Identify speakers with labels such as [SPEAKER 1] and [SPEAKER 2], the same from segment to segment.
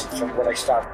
[SPEAKER 1] from when I started.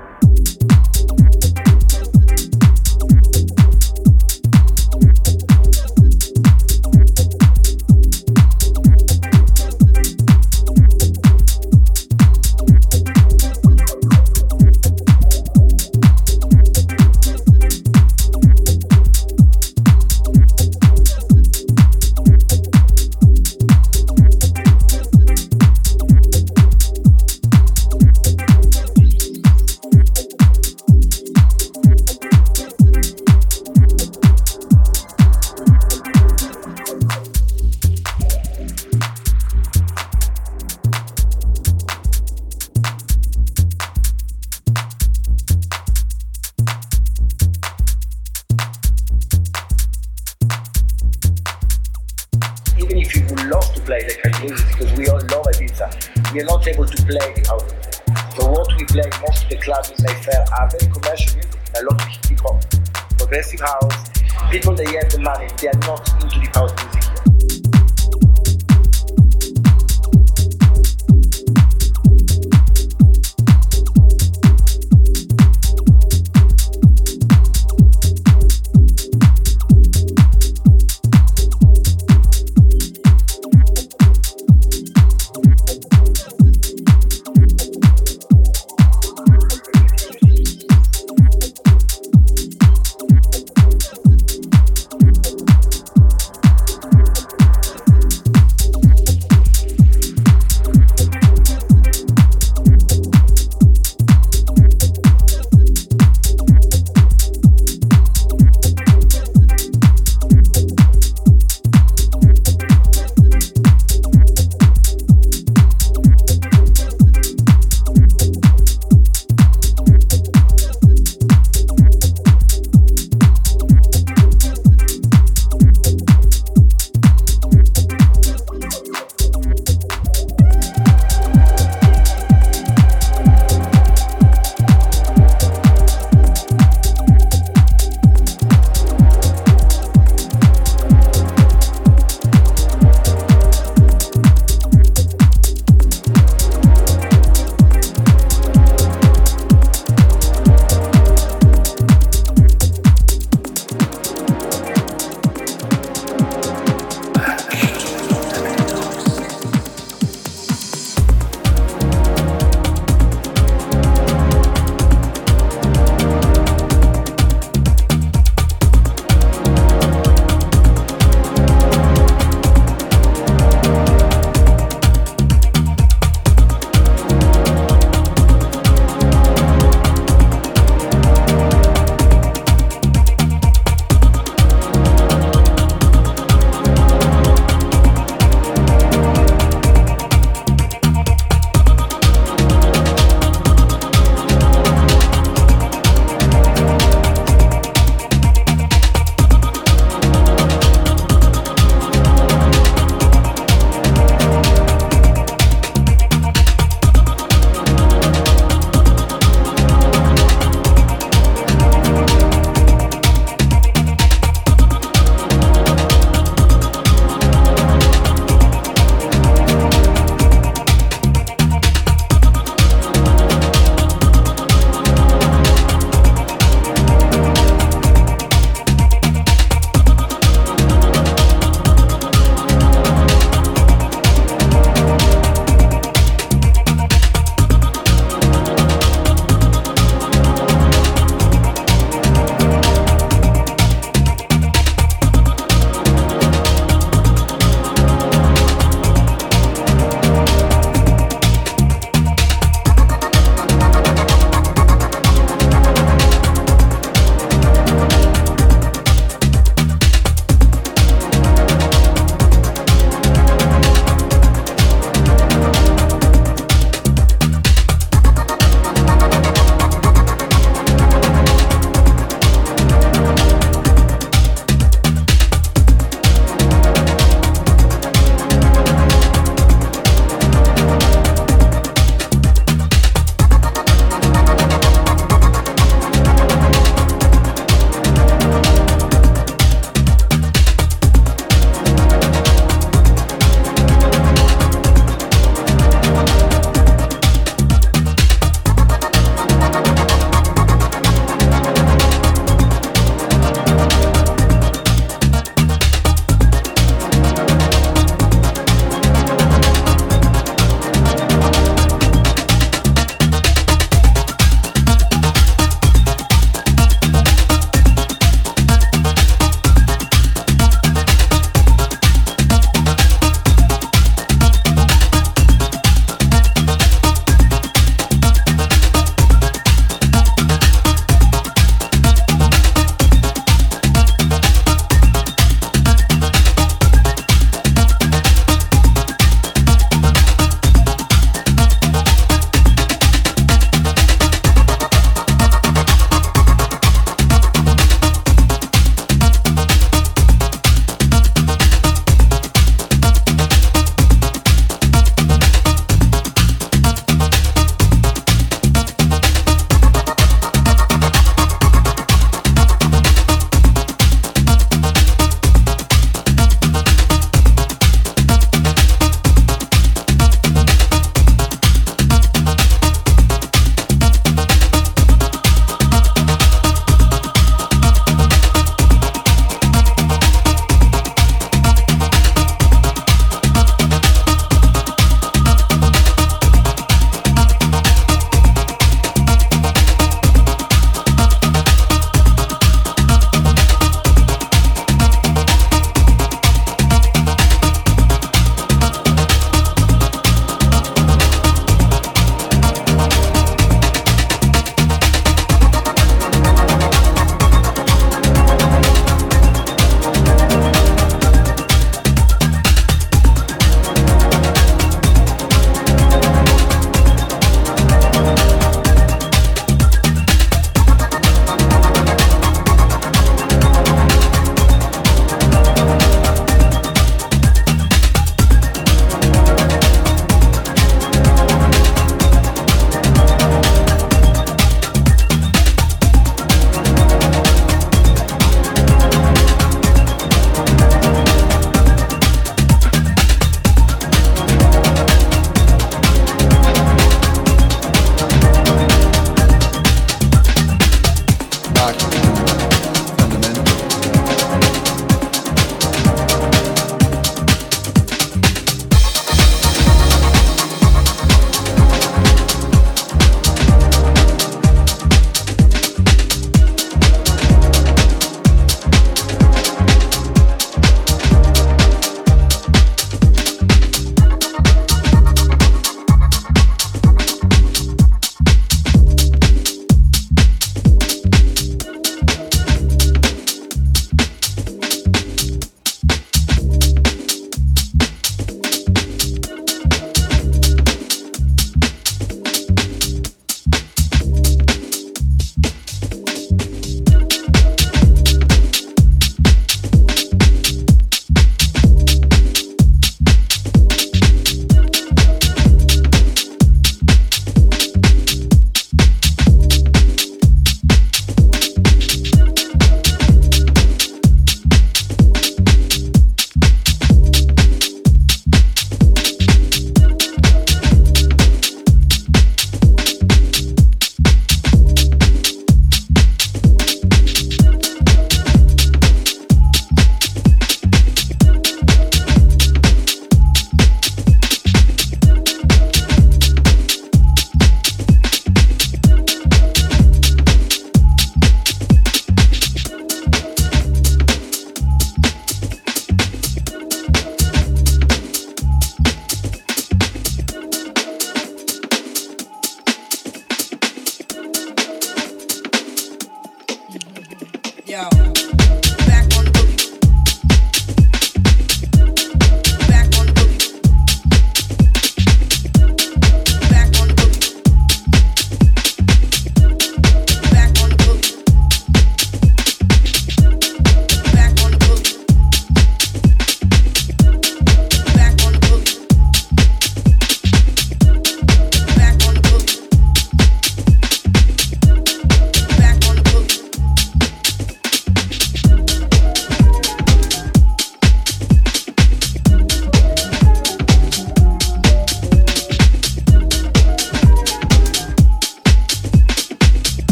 [SPEAKER 2] yo.